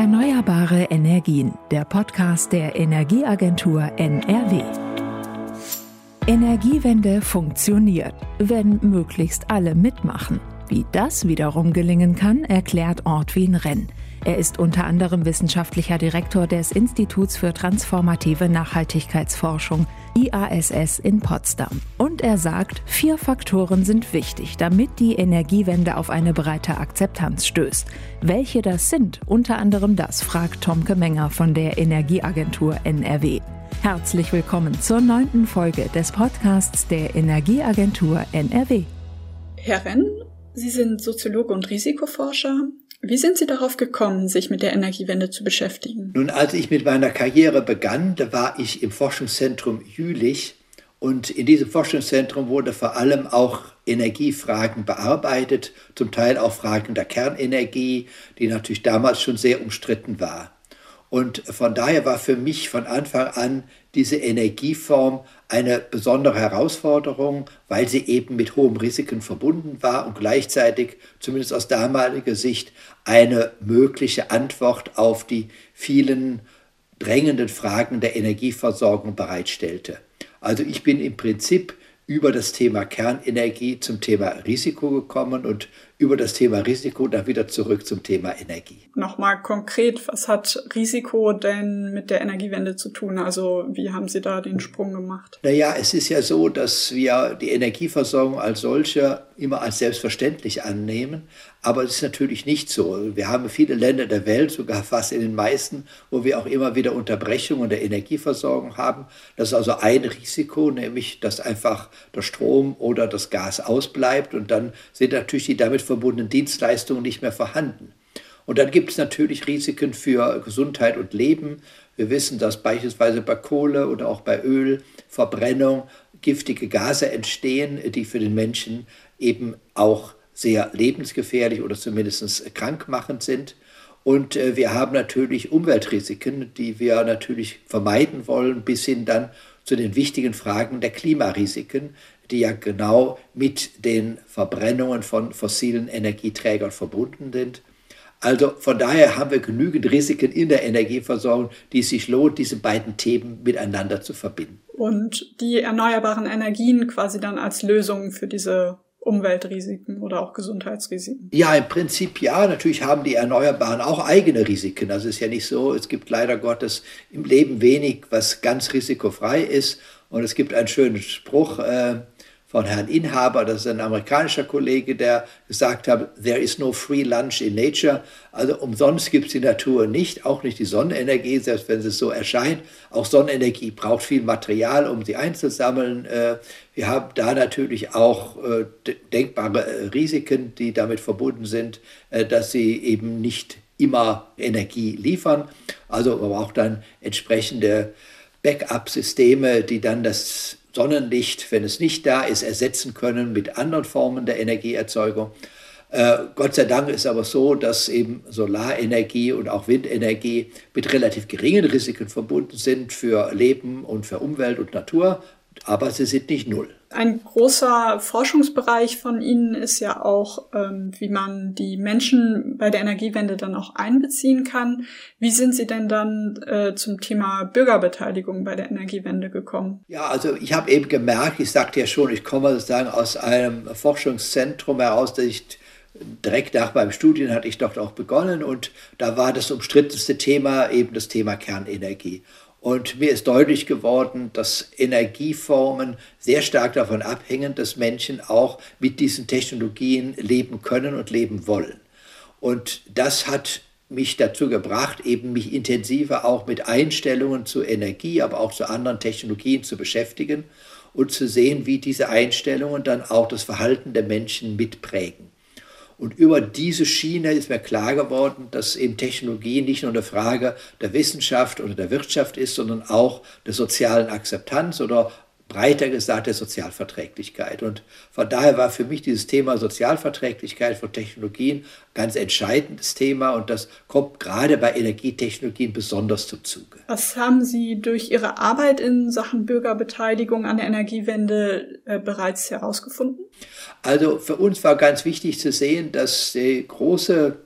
Erneuerbare Energien, der Podcast der Energieagentur NRW. Energiewende funktioniert, wenn möglichst alle mitmachen. Wie das wiederum gelingen kann, erklärt Ortwin Renn. Er ist unter anderem wissenschaftlicher Direktor des Instituts für transformative Nachhaltigkeitsforschung IASS in Potsdam. Und er sagt, vier Faktoren sind wichtig, damit die Energiewende auf eine breite Akzeptanz stößt. Welche das sind, unter anderem das, fragt Tomke Menger von der Energieagentur NRW. Herzlich willkommen zur neunten Folge des Podcasts der Energieagentur NRW. Herr Renn, Sie sind Soziologe und Risikoforscher. Wie sind Sie darauf gekommen, sich mit der Energiewende zu beschäftigen? Nun, als ich mit meiner Karriere begann, da war ich im Forschungszentrum Jülich und in diesem Forschungszentrum wurde vor allem auch Energiefragen bearbeitet, zum Teil auch Fragen der Kernenergie, die natürlich damals schon sehr umstritten war. Und von daher war für mich von Anfang an diese Energieform eine besondere Herausforderung, weil sie eben mit hohen Risiken verbunden war und gleichzeitig, zumindest aus damaliger Sicht, eine mögliche Antwort auf die vielen drängenden Fragen der Energieversorgung bereitstellte. Also ich bin im Prinzip über das Thema Kernenergie zum Thema Risiko gekommen und über das Thema Risiko dann wieder zurück zum Thema Energie. Nochmal konkret, was hat Risiko denn mit der Energiewende zu tun? Also wie haben Sie da den Sprung gemacht? Naja, es ist ja so, dass wir die Energieversorgung als solche immer als selbstverständlich annehmen. Aber es ist natürlich nicht so. Wir haben viele Länder der Welt, sogar fast in den meisten, wo wir auch immer wieder Unterbrechungen der Energieversorgung haben. Das ist also ein Risiko, nämlich dass einfach der Strom oder das Gas ausbleibt und dann sind natürlich die damit verbundenen Dienstleistungen nicht mehr vorhanden. Und dann gibt es natürlich Risiken für Gesundheit und Leben. Wir wissen, dass beispielsweise bei Kohle oder auch bei Öl, Verbrennung, giftige Gase entstehen, die für den Menschen eben auch sehr lebensgefährlich oder zumindest krankmachend sind. Und äh, wir haben natürlich Umweltrisiken, die wir natürlich vermeiden wollen, bis hin dann zu den wichtigen Fragen der Klimarisiken, die ja genau mit den Verbrennungen von fossilen Energieträgern verbunden sind. Also von daher haben wir genügend Risiken in der Energieversorgung, die es sich lohnt, diese beiden Themen miteinander zu verbinden. Und die erneuerbaren Energien quasi dann als Lösung für diese Umweltrisiken oder auch Gesundheitsrisiken? Ja, im Prinzip ja. Natürlich haben die Erneuerbaren auch eigene Risiken. Also es ist ja nicht so, es gibt leider Gottes im Leben wenig, was ganz risikofrei ist. Und es gibt einen schönen Spruch, äh, von Herrn Inhaber, das ist ein amerikanischer Kollege, der gesagt hat, there is no free lunch in nature. Also umsonst gibt es die Natur nicht, auch nicht die Sonnenenergie, selbst wenn es so erscheint. Auch Sonnenenergie braucht viel Material, um sie einzusammeln. Äh, wir haben da natürlich auch äh, denkbare äh, Risiken, die damit verbunden sind, dass sie eben nicht immer Energie liefern. Also aber auch dann entsprechende Backup-Systeme, die dann das Sonnenlicht, wenn es nicht da ist, ersetzen können mit anderen Formen der Energieerzeugung. Äh, Gott sei Dank ist aber so, dass eben Solarenergie und auch Windenergie mit relativ geringen Risiken verbunden sind für Leben und für Umwelt und Natur, aber sie sind nicht null. Ein großer Forschungsbereich von Ihnen ist ja auch, ähm, wie man die Menschen bei der Energiewende dann auch einbeziehen kann. Wie sind Sie denn dann äh, zum Thema Bürgerbeteiligung bei der Energiewende gekommen? Ja, also ich habe eben gemerkt, ich sagte ja schon, ich komme sozusagen aus einem Forschungszentrum heraus, das ich direkt nach meinem Studien hatte ich dort auch begonnen und da war das umstrittenste Thema eben das Thema Kernenergie. Und mir ist deutlich geworden, dass Energieformen sehr stark davon abhängen, dass Menschen auch mit diesen Technologien leben können und leben wollen. Und das hat mich dazu gebracht, eben mich intensiver auch mit Einstellungen zur Energie, aber auch zu anderen Technologien zu beschäftigen und zu sehen, wie diese Einstellungen dann auch das Verhalten der Menschen mitprägen. Und über diese Schiene ist mir klar geworden, dass eben Technologie nicht nur eine Frage der Wissenschaft oder der Wirtschaft ist, sondern auch der sozialen Akzeptanz oder breiter gesagt der Sozialverträglichkeit. Und von daher war für mich dieses Thema Sozialverträglichkeit von Technologien ganz entscheidendes Thema und das kommt gerade bei Energietechnologien besonders zum Zuge. Was haben Sie durch Ihre Arbeit in Sachen Bürgerbeteiligung an der Energiewende äh, bereits herausgefunden? Also für uns war ganz wichtig zu sehen, dass die große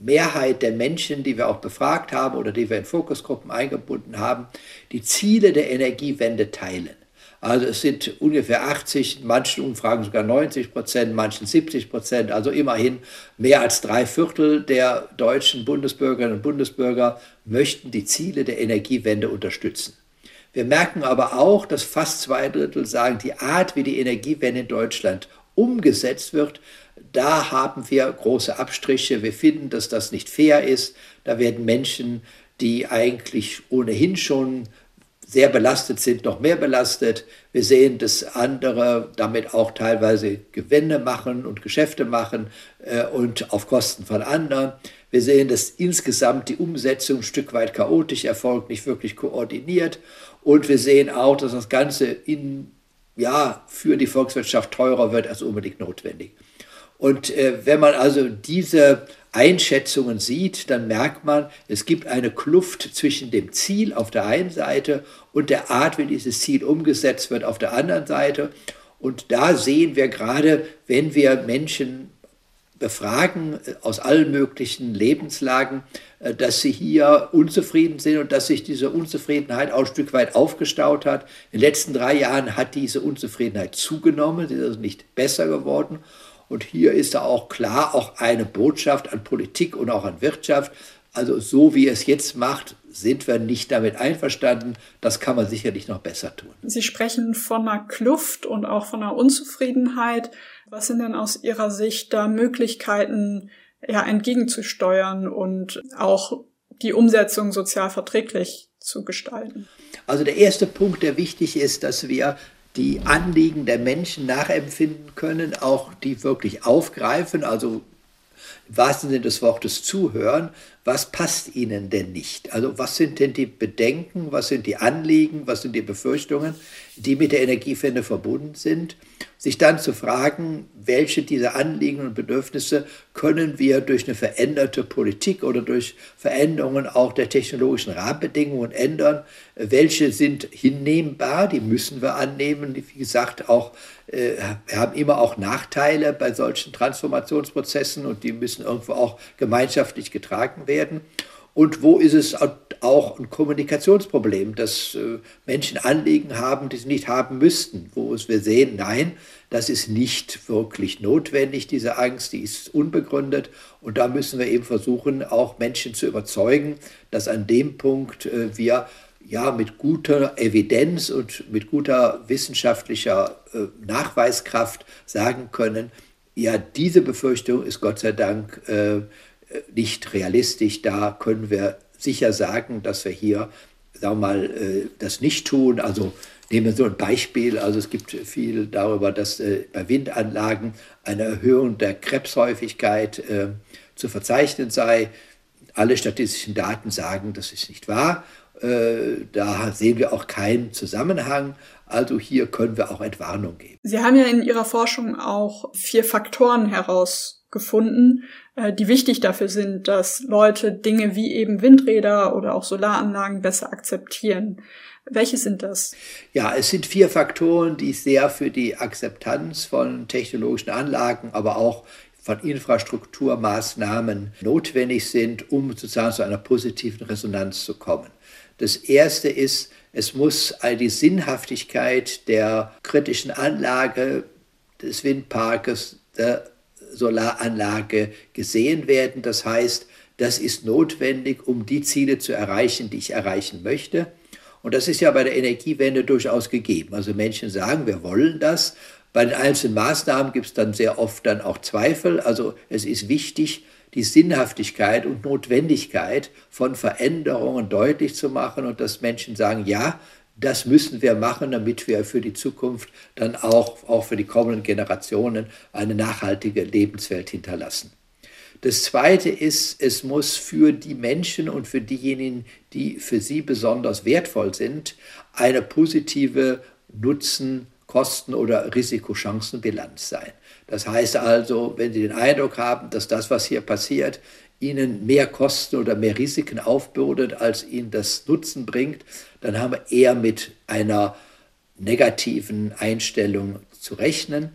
Mehrheit der Menschen, die wir auch befragt haben oder die wir in Fokusgruppen eingebunden haben, die Ziele der Energiewende teilen. Also es sind ungefähr 80, in manchen Umfragen sogar 90 Prozent, manchen 70 Prozent, also immerhin mehr als drei Viertel der deutschen Bundesbürgerinnen und Bundesbürger möchten die Ziele der Energiewende unterstützen. Wir merken aber auch, dass fast zwei Drittel sagen, die Art, wie die Energiewende in Deutschland umgesetzt wird, da haben wir große Abstriche. Wir finden, dass das nicht fair ist. Da werden Menschen, die eigentlich ohnehin schon sehr belastet sind, noch mehr belastet. Wir sehen, dass andere damit auch teilweise Gewinne machen und Geschäfte machen äh, und auf Kosten von anderen. Wir sehen, dass insgesamt die Umsetzung ein Stück weit chaotisch erfolgt, nicht wirklich koordiniert. Und wir sehen auch, dass das Ganze in, ja, für die Volkswirtschaft teurer wird als unbedingt notwendig. Und äh, wenn man also diese Einschätzungen sieht, dann merkt man, es gibt eine Kluft zwischen dem Ziel auf der einen Seite und der Art, wie dieses Ziel umgesetzt wird auf der anderen Seite. Und da sehen wir gerade, wenn wir Menschen befragen äh, aus allen möglichen Lebenslagen, äh, dass sie hier unzufrieden sind und dass sich diese Unzufriedenheit auch ein Stück weit aufgestaut hat. In den letzten drei Jahren hat diese Unzufriedenheit zugenommen, sie ist also nicht besser geworden. Und hier ist da auch klar auch eine Botschaft an Politik und auch an Wirtschaft. Also so wie es jetzt macht, sind wir nicht damit einverstanden. Das kann man sicherlich noch besser tun. Sie sprechen von einer Kluft und auch von einer Unzufriedenheit. Was sind denn aus Ihrer Sicht da Möglichkeiten, ja, entgegenzusteuern und auch die Umsetzung sozial verträglich zu gestalten? Also der erste Punkt, der wichtig ist, dass wir die Anliegen der Menschen nachempfinden können, auch die wirklich aufgreifen, also im wahrsten Sinne des Wortes zuhören, was passt ihnen denn nicht? Also was sind denn die Bedenken, was sind die Anliegen, was sind die Befürchtungen, die mit der Energiewende verbunden sind? sich dann zu fragen, welche dieser Anliegen und Bedürfnisse können wir durch eine veränderte Politik oder durch Veränderungen auch der technologischen Rahmenbedingungen ändern, welche sind hinnehmbar, die müssen wir annehmen. Wie gesagt, auch, äh, haben immer auch Nachteile bei solchen Transformationsprozessen und die müssen irgendwo auch gemeinschaftlich getragen werden. Und wo ist es auch ein Kommunikationsproblem, dass äh, Menschen Anliegen haben, die sie nicht haben müssten, wo es wir sehen, nein, das ist nicht wirklich notwendig, diese Angst, die ist unbegründet. Und da müssen wir eben versuchen, auch Menschen zu überzeugen, dass an dem Punkt äh, wir ja mit guter Evidenz und mit guter wissenschaftlicher äh, Nachweiskraft sagen können, ja, diese Befürchtung ist Gott sei Dank nicht realistisch. Da können wir sicher sagen, dass wir hier, sagen wir mal, äh, das nicht tun. Also nehmen wir so ein Beispiel. Also es gibt viel darüber, dass äh, bei Windanlagen eine Erhöhung der Krebshäufigkeit äh, zu verzeichnen sei. Alle statistischen Daten sagen, das ist nicht wahr. Da sehen wir auch keinen Zusammenhang. Also hier können wir auch Entwarnung geben. Sie haben ja in Ihrer Forschung auch vier Faktoren herausgefunden, äh, die wichtig dafür sind, dass Leute Dinge wie eben Windräder oder auch Solaranlagen besser akzeptieren. Welche sind das? Ja, es sind vier Faktoren, die sehr für die Akzeptanz von technologischen Anlagen, aber auch von Infrastrukturmaßnahmen notwendig sind, um sozusagen zu einer positiven Resonanz zu kommen. Das erste ist, es muss die Sinnhaftigkeit der kritischen Anlage des Windparkes der Solaranlage gesehen werden. Das heißt, das ist notwendig, um die Ziele zu erreichen, die ich erreichen möchte. Und das ist ja bei der Energiewende durchaus gegeben. Also Menschen sagen, wir wollen das. Bei den einzelnen Maßnahmen gibt es dann sehr oft dann auch Zweifel. Also es ist wichtig, die Sinnhaftigkeit und Notwendigkeit von Veränderungen deutlich zu machen und dass Menschen sagen, ja, das müssen wir machen, damit wir für die Zukunft dann auch, auch für die kommenden Generationen eine nachhaltige Lebenswelt hinterlassen. Das Zweite ist, es muss für die Menschen und für diejenigen, die für sie besonders wertvoll sind, eine positive Nutzen, Kosten- oder Risikochancenbilanz sein. Das heißt also, wenn Sie den Eindruck haben, dass das, was hier passiert, ihnen mehr Kosten oder mehr Risiken aufbürdet, als ihnen das Nutzen bringt, dann haben wir eher mit einer negativen Einstellung zu rechnen.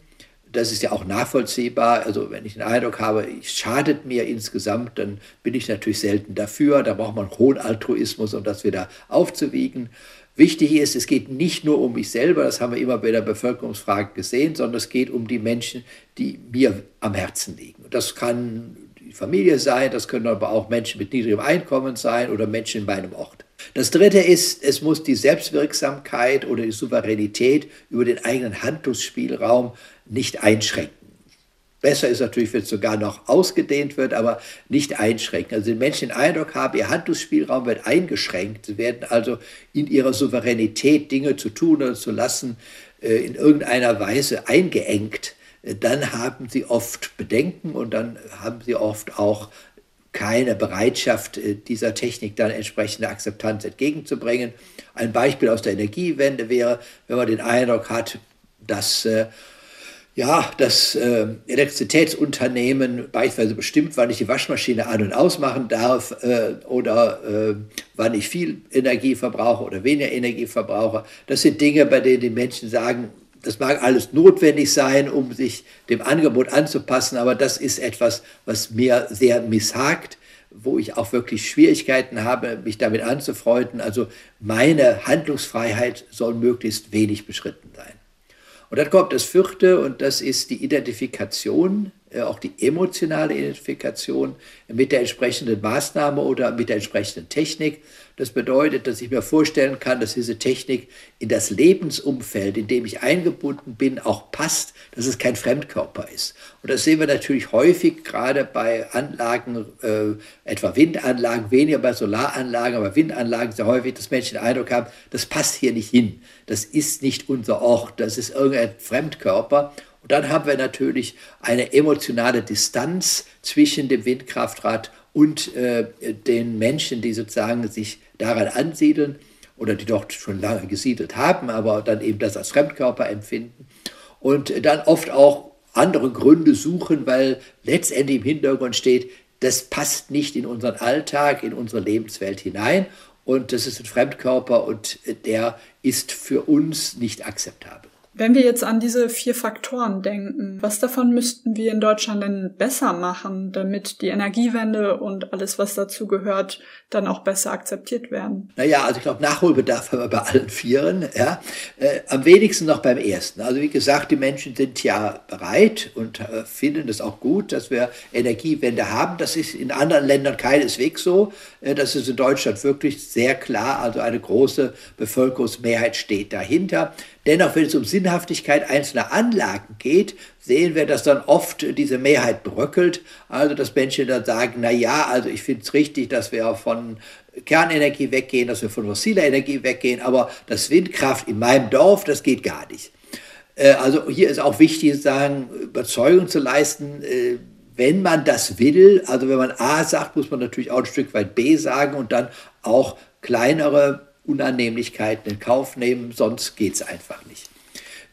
Das ist ja auch nachvollziehbar. Also wenn ich den Eindruck habe, es schadet mir insgesamt, dann bin ich natürlich selten dafür. Da braucht man hohen Altruismus, um das wieder aufzuwiegen. Wichtig ist, es geht nicht nur um mich selber, das haben wir immer bei der Bevölkerungsfrage gesehen, sondern es geht um die Menschen, die mir am Herzen liegen. Das kann die Familie sein, das können aber auch Menschen mit niedrigem Einkommen sein oder Menschen in meinem Ort. Das Dritte ist, es muss die Selbstwirksamkeit oder die Souveränität über den eigenen Handlungsspielraum nicht einschränken. Besser ist natürlich, wenn es sogar noch ausgedehnt wird, aber nicht einschränken. Also die Menschen den Eindruck haben, ihr Handlungsspielraum wird eingeschränkt. Sie werden also in ihrer Souveränität, Dinge zu tun oder zu lassen, äh, in irgendeiner Weise eingeengt. Dann haben sie oft Bedenken und dann haben sie oft auch keine Bereitschaft, äh, dieser Technik dann entsprechende Akzeptanz entgegenzubringen. Ein Beispiel aus der Energiewende wäre, wenn man den Eindruck hat, dass äh, ja, das äh, Elektrizitätsunternehmen beispielsweise bestimmt, wann ich die Waschmaschine an- und ausmachen darf äh, oder äh, wann ich viel Energie verbrauche oder weniger Energie verbrauche. Das sind Dinge, bei denen die Menschen sagen, das mag alles notwendig sein, um sich dem Angebot anzupassen, aber das ist etwas, was mir sehr misshagt, wo ich auch wirklich Schwierigkeiten habe, mich damit anzufreunden. Also meine Handlungsfreiheit soll möglichst wenig beschritten sein. Und dann kommt das vierte und das ist die Identifikation, auch die emotionale Identifikation mit der entsprechenden Maßnahme oder mit der entsprechenden Technik. Das bedeutet, dass ich mir vorstellen kann, dass diese Technik in das Lebensumfeld, in dem ich eingebunden bin, auch passt, dass es kein Fremdkörper ist. Und das sehen wir natürlich häufig, gerade bei Anlagen, äh, etwa Windanlagen, weniger bei Solaranlagen, aber Windanlagen sehr häufig, dass Menschen den Eindruck haben, das passt hier nicht hin. Das ist nicht unser Ort, das ist irgendein Fremdkörper. Und dann haben wir natürlich eine emotionale Distanz zwischen dem Windkraftrad und äh, den Menschen, die sozusagen sich daran ansiedeln oder die dort schon lange gesiedelt haben, aber dann eben das als Fremdkörper empfinden und dann oft auch andere Gründe suchen, weil letztendlich im Hintergrund steht, das passt nicht in unseren Alltag, in unsere Lebenswelt hinein und das ist ein Fremdkörper und der ist für uns nicht akzeptabel. Wenn wir jetzt an diese vier Faktoren denken, was davon müssten wir in Deutschland denn besser machen, damit die Energiewende und alles, was dazu gehört, dann auch besser akzeptiert werden? Naja, also ich glaube, Nachholbedarf haben wir bei allen Vieren. Ja. Äh, am wenigsten noch beim ersten. Also wie gesagt, die Menschen sind ja bereit und äh, finden es auch gut, dass wir Energiewende haben. Das ist in anderen Ländern keineswegs so. Äh, das ist in Deutschland wirklich sehr klar. Also eine große Bevölkerungsmehrheit steht dahinter. Dennoch, wenn es um Sinnhaftigkeit einzelner Anlagen geht, sehen wir, dass dann oft diese Mehrheit bröckelt. Also, dass Menschen dann sagen, na ja, also ich finde es richtig, dass wir von Kernenergie weggehen, dass wir von fossiler Energie weggehen, aber das Windkraft in meinem Dorf, das geht gar nicht. Äh, also hier ist auch wichtig, sagen, Überzeugung zu leisten, äh, wenn man das will, also wenn man A sagt, muss man natürlich auch ein Stück weit B sagen und dann auch kleinere Unannehmlichkeiten in Kauf nehmen, sonst geht es einfach nicht.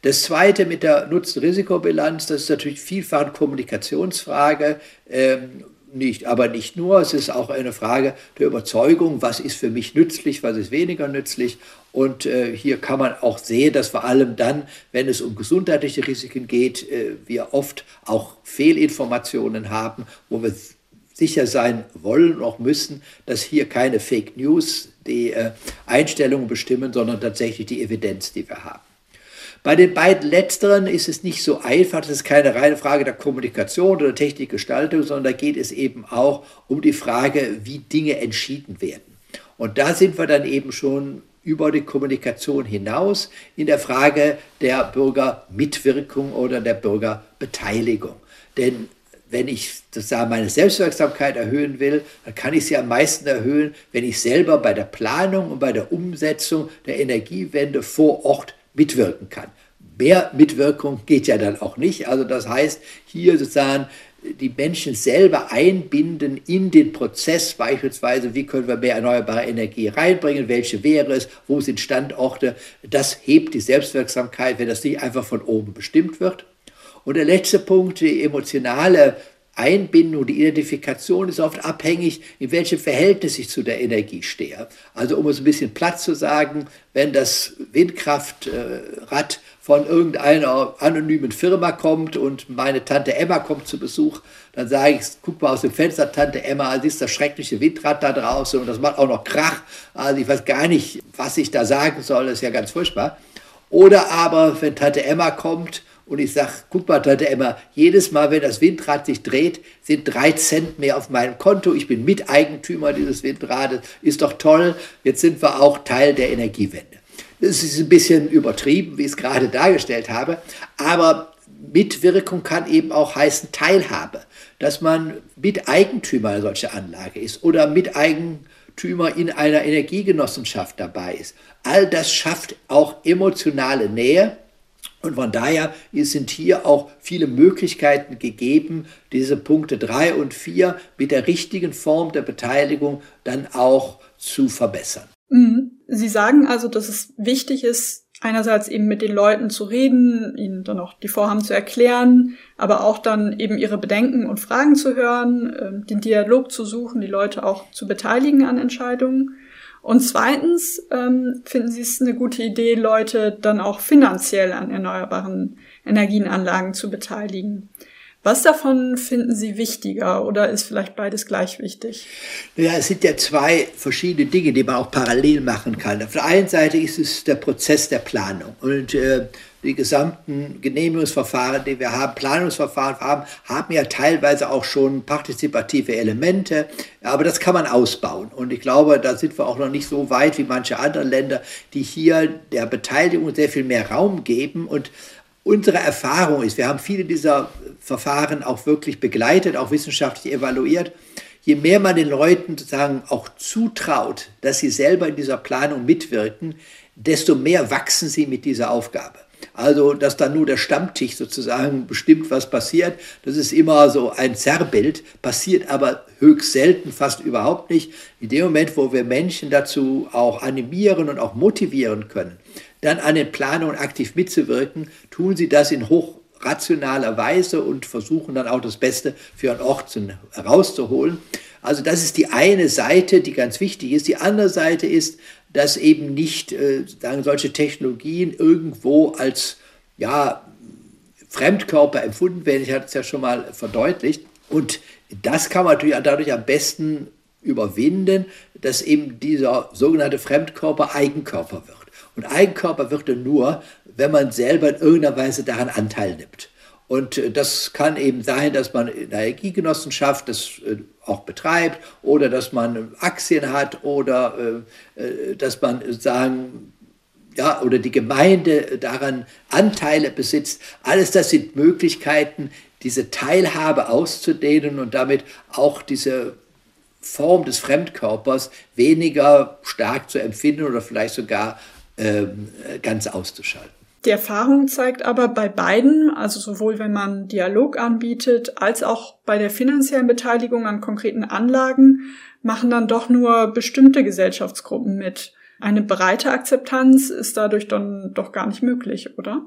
Das zweite mit der Nutzen-Risikobilanz, das ist natürlich vielfach eine Kommunikationsfrage, ähm, nicht, aber nicht nur, es ist auch eine Frage der Überzeugung, was ist für mich nützlich, was ist weniger nützlich. Und äh, hier kann man auch sehen, dass vor allem dann, wenn es um gesundheitliche Risiken geht, äh, wir oft auch Fehlinformationen haben, wo wir sicher sein wollen und auch müssen, dass hier keine Fake News die äh, Einstellungen bestimmen, sondern tatsächlich die Evidenz, die wir haben. Bei den beiden letzteren ist es nicht so einfach, das ist keine reine Frage der Kommunikation oder Technikgestaltung, sondern da geht es eben auch um die Frage, wie Dinge entschieden werden. Und da sind wir dann eben schon über die Kommunikation hinaus in der Frage der Bürgermitwirkung oder der Bürgerbeteiligung. Denn wenn ich sozusagen meine Selbstwirksamkeit erhöhen will, dann kann ich sie am meisten erhöhen, wenn ich selber bei der Planung und bei der Umsetzung der Energiewende vor Ort mitwirken kann. Mehr Mitwirkung geht ja dann auch nicht. Also das heißt, hier sozusagen die Menschen selber einbinden in den Prozess, beispielsweise, wie können wir mehr erneuerbare Energie reinbringen, welche wäre es, wo sind Standorte. Das hebt die Selbstwirksamkeit, wenn das nicht einfach von oben bestimmt wird. Und der letzte Punkt, die emotionale Einbindung, die Identifikation ist oft abhängig, in welchem Verhältnis ich zu der Energie stehe. Also um es ein bisschen platt zu sagen, wenn das Windkraftrad von irgendeiner anonymen Firma kommt und meine Tante Emma kommt zu Besuch, dann sage ich, guck mal aus dem Fenster, Tante Emma, das ist das schreckliche Windrad da draußen und das macht auch noch Krach. Also ich weiß gar nicht, was ich da sagen soll, das ist ja ganz furchtbar. Oder aber, wenn Tante Emma kommt und ich sage, guck mal, Tante Emma, jedes Mal, wenn das Windrad sich dreht, sind drei Cent mehr auf meinem Konto. Ich bin Miteigentümer dieses Windrades. Ist doch toll. Jetzt sind wir auch Teil der Energiewende. Das ist ein bisschen übertrieben, wie ich es gerade dargestellt habe. Aber Mitwirkung kann eben auch heißen Teilhabe. Dass man Miteigentümer einer solchen Anlage ist oder Miteigentümer in einer Energiegenossenschaft dabei ist. All das schafft auch emotionale Nähe und von daher sind hier auch viele Möglichkeiten gegeben, diese Punkte 3 und 4 mit der richtigen Form der Beteiligung dann auch zu verbessern. Mhm. Sie sagen also, dass es wichtig ist, einerseits eben mit den Leuten zu reden, ihnen dann auch die Vorhaben zu erklären, aber auch dann eben ihre Bedenken und Fragen zu hören, ähm, den Dialog zu suchen, die Leute auch zu beteiligen an Entscheidungen. Und zweitens ähm, finden Sie es eine gute Idee, Leute dann auch finanziell an erneuerbaren Energienanlagen zu beteiligen. Was davon finden Sie wichtiger oder ist vielleicht beides gleich wichtig? Ja, es sind ja zwei verschiedene Dinge, die man auch parallel machen kann. Auf der einen Seite ist es der Prozess der Planung und äh, die gesamten Genehmigungsverfahren, die wir haben, Planungsverfahren haben, haben ja teilweise auch schon partizipative Elemente, aber das kann man ausbauen. Und ich glaube, da sind wir auch noch nicht so weit wie manche andere Länder, die hier der Beteiligung sehr viel mehr Raum geben und Unsere Erfahrung ist, wir haben viele dieser Verfahren auch wirklich begleitet, auch wissenschaftlich evaluiert. Je mehr man den Leuten sozusagen auch zutraut, dass sie selber in dieser Planung mitwirken, desto mehr wachsen sie mit dieser Aufgabe. Also, dass dann nur der Stammtisch sozusagen bestimmt, was passiert, das ist immer so ein Zerrbild, passiert aber höchst selten, fast überhaupt nicht. In dem Moment, wo wir Menschen dazu auch animieren und auch motivieren können, dann an den Planungen aktiv mitzuwirken, tun sie das in hochrationaler Weise und versuchen dann auch das Beste für einen Ort herauszuholen. Also das ist die eine Seite, die ganz wichtig ist. Die andere Seite ist, dass eben nicht äh, solche Technologien irgendwo als ja, Fremdkörper empfunden werden. Ich hatte es ja schon mal verdeutlicht. Und das kann man natürlich dadurch am besten überwinden, dass eben dieser sogenannte Fremdkörper Eigenkörper wird. Und Eigenkörper wird er nur, wenn man selber in irgendeiner Weise daran Anteil nimmt. Und äh, das kann eben sein, dass man in der Energiegenossenschaft das äh, auch betreibt oder dass man Aktien hat oder äh, dass man sagen, ja, oder die Gemeinde daran Anteile besitzt. Alles das sind Möglichkeiten, diese Teilhabe auszudehnen und damit auch diese Form des Fremdkörpers weniger stark zu empfinden oder vielleicht sogar ähm, ganz auszuschalten. Die Erfahrung zeigt aber bei beiden, also sowohl wenn man Dialog anbietet, als auch bei der finanziellen Beteiligung an konkreten Anlagen, machen dann doch nur bestimmte Gesellschaftsgruppen mit. Eine breite Akzeptanz ist dadurch dann doch gar nicht möglich, oder?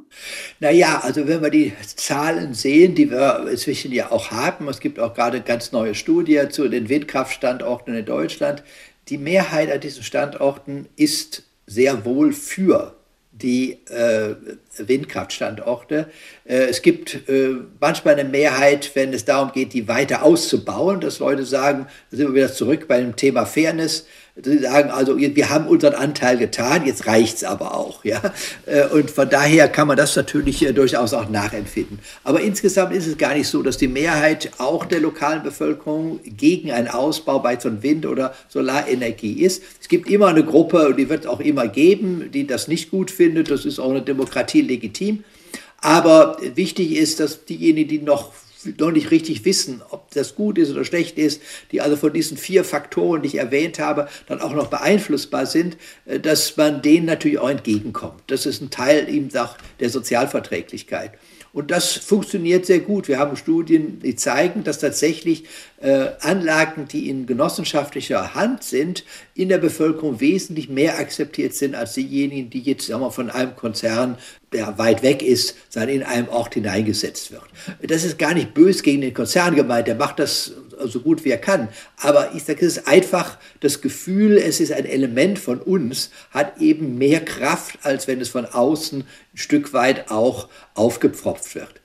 Naja, also wenn wir die Zahlen sehen, die wir inzwischen ja auch haben, es gibt auch gerade ganz neue Studien zu den Windkraftstandorten in Deutschland, die Mehrheit an diesen Standorten ist sehr wohl für die äh, Windkraftstandorte. Äh, es gibt äh, manchmal eine Mehrheit, wenn es darum geht, die weiter auszubauen, dass Leute sagen, da sind wir wieder zurück bei dem Thema Fairness, Sie sagen also, wir haben unseren Anteil getan, jetzt reicht's aber auch, ja. Äh, und von daher kann man das natürlich äh, durchaus auch nachempfinden. Aber insgesamt ist es gar nicht so, dass die Mehrheit auch der lokalen Bevölkerung gegen einen Ausbau bei so Wind- oder Solarenergie ist. Es gibt immer eine Gruppe, die wird es auch immer geben, die das nicht gut findet. Das ist auch eine Demokratie legitim. Aber wichtig ist, dass diejenigen, die noch noch nicht richtig wissen, ob das gut ist oder schlecht ist, die also von diesen vier Faktoren, die ich erwähnt habe, dann auch noch beeinflussbar sind, äh, dass man denen natürlich auch entgegenkommt. Das ist ein Teil eben der Sozialverträglichkeit. Und das funktioniert sehr gut. Wir haben Studien, die zeigen, dass tatsächlich äh, Anlagen, die in genossenschaftlicher Hand sind, in der Bevölkerung wesentlich mehr akzeptiert sind als diejenigen, die jetzt sagen wir, von einem Konzern, der weit weg ist, sein in einem Ort hineingesetzt wird. Das ist gar nicht bös gegen den Konzern gemeint, der macht das so gut wie er kann. Aber ich sage, es ist einfach das Gefühl, es ist ein Element von uns, hat eben mehr Kraft, als wenn es von außen ein Stück weit auch aufgepfropft wird.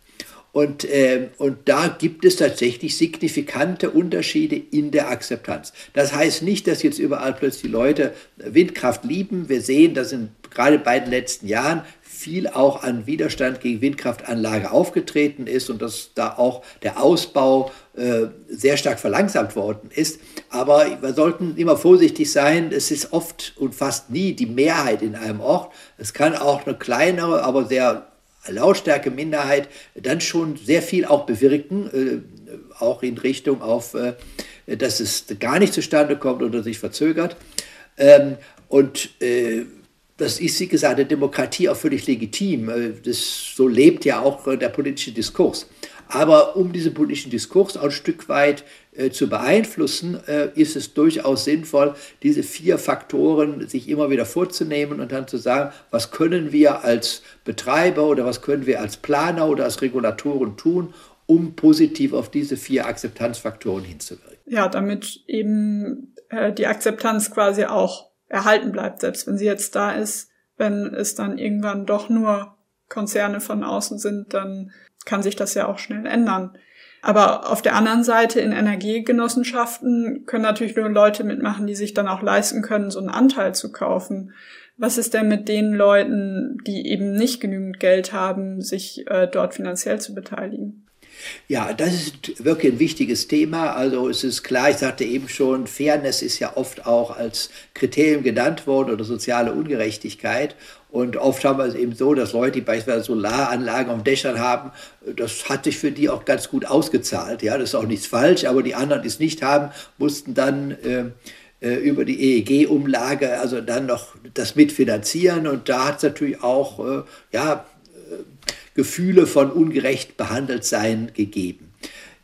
Und, äh, und da gibt es tatsächlich signifikante Unterschiede in der Akzeptanz. Das heißt nicht, dass jetzt überall plötzlich Leute Windkraft lieben. Wir sehen, dass in gerade bei den letzten Jahren viel auch an Widerstand gegen Windkraftanlage aufgetreten ist und dass da auch der Ausbau äh, sehr stark verlangsamt worden ist. Aber wir sollten immer vorsichtig sein. Es ist oft und fast nie die Mehrheit in einem Ort. Es kann auch eine kleinere, aber sehr Lautstärke Minderheit dann schon sehr viel auch bewirken, äh, auch in Richtung auf, äh, dass es gar nicht zustande kommt oder sich verzögert. Ähm, und äh, das ist, wie gesagt, eine Demokratie auch völlig legitim. Äh, das, so lebt ja auch äh, der politische Diskurs. Aber um diesen politischen Diskurs auch ein Stück weit äh, zu beeinflussen, äh, ist es durchaus sinnvoll, diese vier Faktoren sich immer wieder vorzunehmen und dann zu sagen, was können wir als Betreiber oder was können wir als Planer oder als Regulatoren tun, um positiv auf diese vier Akzeptanzfaktoren hinzuwirken. Ja, damit eben äh, die Akzeptanz quasi auch erhalten bleibt, selbst wenn sie jetzt da ist. Wenn es dann irgendwann doch nur Konzerne von außen sind, dann kann sich das ja auch schnell ändern. Aber auf der anderen Seite in Energiegenossenschaften können natürlich nur Leute mitmachen, die sich dann auch leisten können, so einen Anteil zu kaufen. Was ist denn mit den Leuten, die eben nicht genügend Geld haben, sich äh, dort finanziell zu beteiligen? Ja, das ist wirklich ein wichtiges Thema. Also es ist klar, ich sagte eben schon, Fairness ist ja oft auch als Kriterium genannt worden oder soziale Ungerechtigkeit. Und oft haben wir es eben so, dass Leute, die beispielsweise Solaranlagen auf Dächern haben, das hat sich für die auch ganz gut ausgezahlt. Ja, das ist auch nichts falsch, aber die anderen, die es nicht haben, mussten dann äh, äh über die EEG-Umlage also dann noch das mitfinanzieren. Und da hat es natürlich auch, äh, ja, Gefühle von ungerecht behandelt sein gegeben.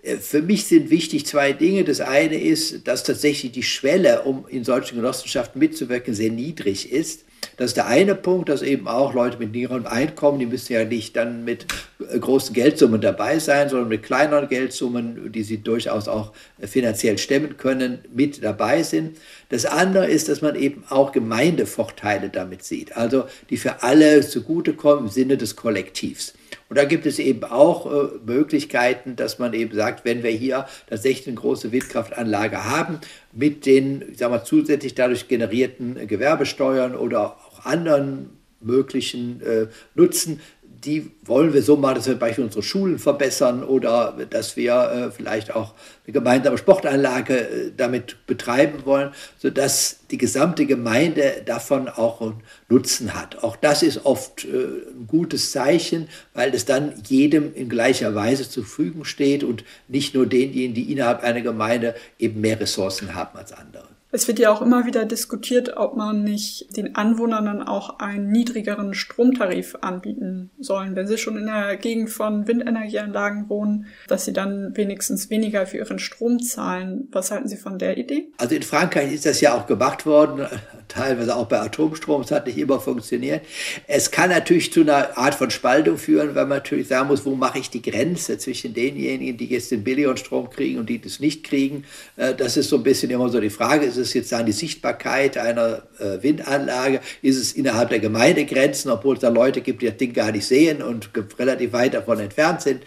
Äh, für mich sind wichtig zwei Dinge. Das eine ist, dass tatsächlich die Schwelle, um in solchen Genossenschaften mitzuwirken, sehr niedrig ist. Das ist der eine Punkt, dass eben auch Leute mit niedrigem Einkommen, die müssen ja nicht dann mit äh, großen Geldsummen dabei sein, sondern mit kleineren Geldsummen, die sie durchaus auch finanziell stemmen können, mit dabei sind. Das andere ist, dass man eben auch Gemeindevorteile damit sieht, also die für alle zugutekommen im Sinne des Kollektivs. Und da gibt es eben auch äh, Möglichkeiten, dass man eben sagt, wenn wir hier tatsächlich eine große Windkraftanlage haben, mit den, ich sag mal, zusätzlich dadurch generierten Gewerbesteuern oder auch anderen möglichen äh, Nutzen, die wollen wir so machen, dass wir beispielsweise unsere Schulen verbessern oder dass wir äh, vielleicht auch eine gemeinsame Sportanlage äh, damit betreiben wollen, sodass die gesamte Gemeinde davon auch einen Nutzen hat. Auch das ist oft äh, ein gutes Zeichen, weil es dann jedem in gleicher Weise zur Verfügung steht und nicht nur denjenigen, die innerhalb einer Gemeinde eben mehr Ressourcen haben als andere. Es wird ja auch immer wieder diskutiert, ob man nicht den Anwohnern dann auch einen niedrigeren Stromtarif anbieten sollen, wenn sie schon in der Gegend von Windenergieanlagen wohnen, dass sie dann wenigstens weniger für ihren Strom zahlen. Was halten Sie von der Idee? Also in Frankreich ist das ja auch gemacht worden, teilweise auch bei Atomstrom. Es hat nicht immer funktioniert. Es kann natürlich zu einer Art von Spaltung führen, weil man natürlich sagen muss, wo mache ich die Grenze zwischen denjenigen, die jetzt den Billionstrom kriegen und die das nicht kriegen. Äh, das ist so ein bisschen immer so die Frage es jetzt dann die Sichtbarkeit einer äh, Windanlage? Ist es innerhalb der Gemeindegrenzen, obwohl es da Leute gibt, die das Ding gar nicht sehen und relativ weit davon entfernt sind?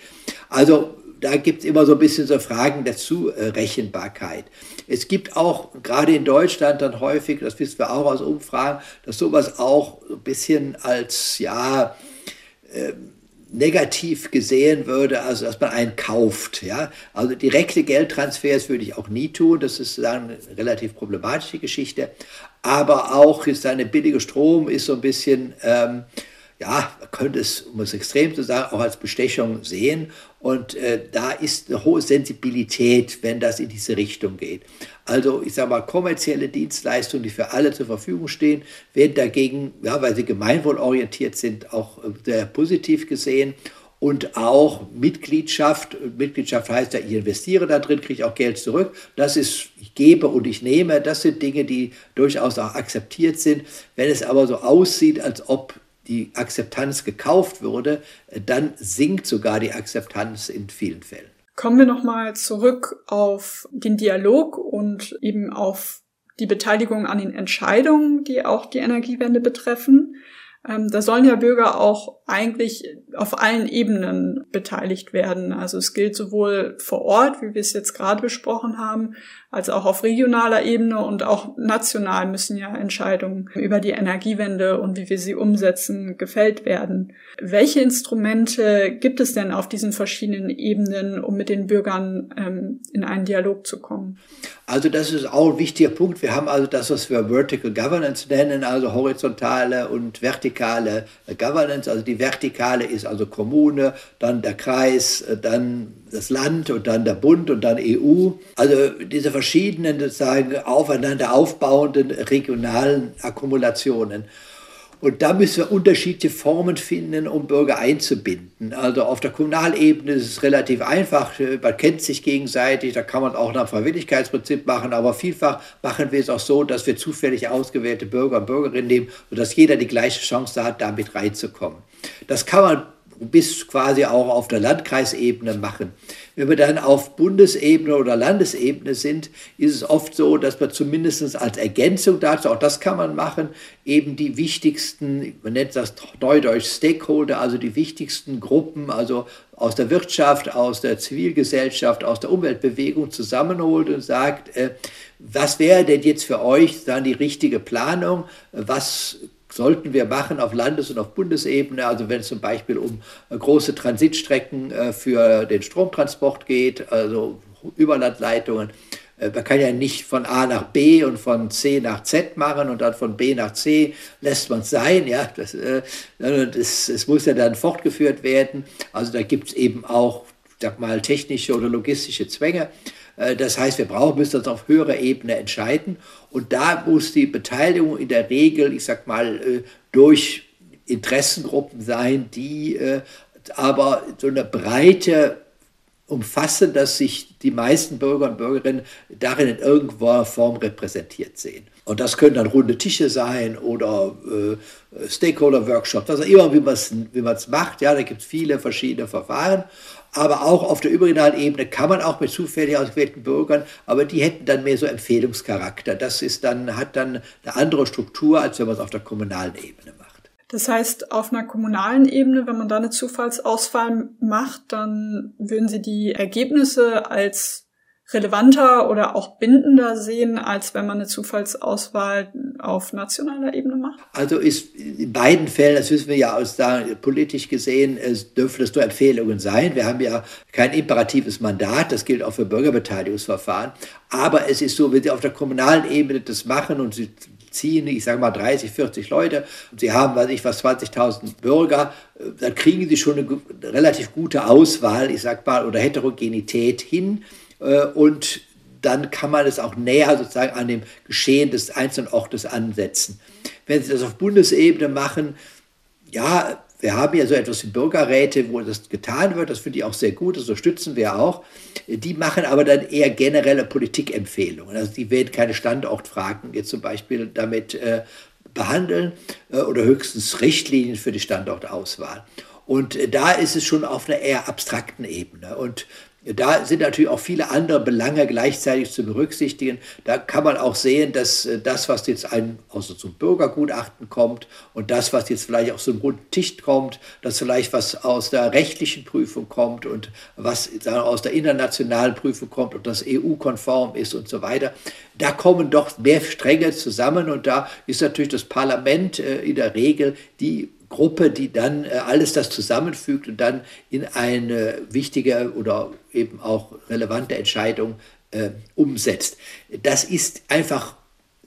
Also da gibt es immer so ein bisschen so Fragen der Zurechenbarkeit. Es gibt auch gerade in Deutschland dann häufig, das wissen wir auch aus Umfragen, dass sowas auch ein bisschen als, ja, ähm, negativ gesehen würde, also dass man einen kauft. Ja? Also direkte Geldtransfers würde ich auch nie tun, das ist eine relativ problematische Geschichte. Aber auch ist eine billige Strom ist so ein bisschen, ähm, ja, man könnte es, um es extrem zu sagen, auch als Bestechung sehen. Und äh, da ist eine hohe Sensibilität, wenn das in diese Richtung geht. Also ich sage mal, kommerzielle Dienstleistungen, die für alle zur Verfügung stehen, werden dagegen, ja, weil sie gemeinwohlorientiert sind, auch äh, sehr positiv gesehen. und auch Mitgliedschaft. Mitgliedschaft heißt ja, ich investiere da drin, kriege auch Geld zurück. Das ist, ich gebe und ich nehme. Das sind Dinge, die durchaus auch akzeptiert sind. Wenn es aber so aussieht, als ob die Akzeptanz gekauft würde, dann sinkt sogar die Akzeptanz in vielen Fällen. Kommen wir nochmal zurück auf den Dialog und eben auf die Beteiligung an den Entscheidungen, die auch die Energiewende betreffen. Ähm, da sollen ja Bürger auch eigentlich auf allen Ebenen beteiligt werden. Also es gilt sowohl vor Ort, wie wir es jetzt gerade besprochen haben, als auch auf regionaler Ebene und auch national müssen ja Entscheidungen über die Energiewende und wie wir sie umsetzen gefällt werden. Welche Instrumente gibt es denn auf diesen verschiedenen Ebenen, um mit den Bürgern ähm, in einen Dialog zu kommen? Also das ist auch ein wichtiger Punkt. Wir haben also das, was wir Vertical Governance nennen, also horizontale und vertikale Governance. Also die vertikale ist also Kommune, dann der Kreis, dann das Land und dann der Bund und dann EU. Also diese verschiedenen sozusagen aufeinander aufbauenden regionalen Akkumulationen. Und da müssen wir unterschiedliche Formen finden, um Bürger einzubinden. Also auf der Kommunalebene ist es relativ einfach. Man kennt sich gegenseitig, da kann man auch nach Freiwilligkeitsprinzip machen, aber vielfach machen wir es auch so, dass wir zufällig ausgewählte Bürger und Bürgerinnen nehmen, sodass jeder die gleiche Chance hat, damit reinzukommen. Das kann man bis quasi auch auf der Landkreisebene machen. Wenn wir dann auf Bundesebene oder Landesebene sind, ist es oft so, dass man zumindest als Ergänzung dazu, auch das kann man machen, eben die wichtigsten, man nennt das Neudeutsch Stakeholder, also die wichtigsten Gruppen, also aus der Wirtschaft, aus der Zivilgesellschaft, aus der Umweltbewegung zusammenholt und sagt, äh, was wäre denn jetzt für euch dann die richtige Planung? Was sollten wir machen auf Landes- und auf Bundesebene. Also wenn es zum Beispiel um äh, große Transitstrecken äh, für den Stromtransport geht, also Überlandleitungen. Äh, man kann ja nicht von A nach B und von C nach Z machen und dann von B nach C lässt man es sein. Ja, das, das, das muss ja dann fortgeführt werden. Also da gibt es eben auch, sag mal, technische oder logistische Zwänge. Äh, das heißt, wir brauchen, müssen uns auf höherer Ebene entscheiden. Und da muss die Beteiligung in der Regel, ich sag mal, äh, durch Interessengruppen sein, die äh, aber so eine breite umfassen, dass sich die meisten Bürger und Bürgerinnen darin in irgendeiner Form repräsentiert sehen. Und das können dann runde Tische sein oder äh, Stakeholder-Workshops, also immer, wie man es wie macht. Ja, da gibt es viele verschiedene Verfahren. Aber auch auf der überregionalen Ebene kann man auch mit zufällig ausgewählten Bürgern, aber die hätten dann mehr so Empfehlungscharakter. Das ist dann, hat dann eine andere Struktur, als wenn man es auf der kommunalen Ebene macht. Das heißt, auf einer kommunalen Ebene, wenn man da eine Zufallsauswahl macht, dann würden Sie die Ergebnisse als relevanter oder auch bindender sehen, als wenn man eine Zufallsauswahl auf nationaler Ebene macht? Also ist in beiden Fällen, das wissen wir ja aus da politisch gesehen, es dürfen es nur Empfehlungen sein. Wir haben ja kein imperatives Mandat, das gilt auch für Bürgerbeteiligungsverfahren. Aber es ist so, wenn Sie auf der kommunalen Ebene das machen und Sie ziehen, ich sage mal 30, 40 Leute und Sie haben, weiß ich was, 20.000 Bürger, dann kriegen Sie schon eine relativ gute Auswahl, ich sage mal, oder Heterogenität hin äh, und dann kann man es auch näher sozusagen an dem Geschehen des einzelnen Ortes ansetzen. Wenn Sie das auf Bundesebene machen, ja, wir haben ja so etwas wie Bürgerräte, wo das getan wird, das finde ich auch sehr gut, das unterstützen wir auch. Die machen aber dann eher generelle Politikempfehlungen. Also die werden keine Standortfragen jetzt zum Beispiel damit äh, behandeln äh, oder höchstens Richtlinien für die Standortauswahl. Und äh, da ist es schon auf einer eher abstrakten Ebene. Und da sind natürlich auch viele andere Belange gleichzeitig zu berücksichtigen. Da kann man auch sehen, dass äh, das, was jetzt ein, also zum Bürgergutachten kommt und das, was jetzt vielleicht aus dem runden Tisch kommt, das vielleicht was aus der rechtlichen Prüfung kommt und was aus der internationalen Prüfung kommt und das EU-konform ist und so weiter, da kommen doch mehr Stränge zusammen und da ist natürlich das Parlament äh, in der Regel die Gruppe, die dann äh, alles das zusammenfügt und dann in eine wichtige oder eben auch relevante Entscheidung äh, umsetzt. Das ist einfach,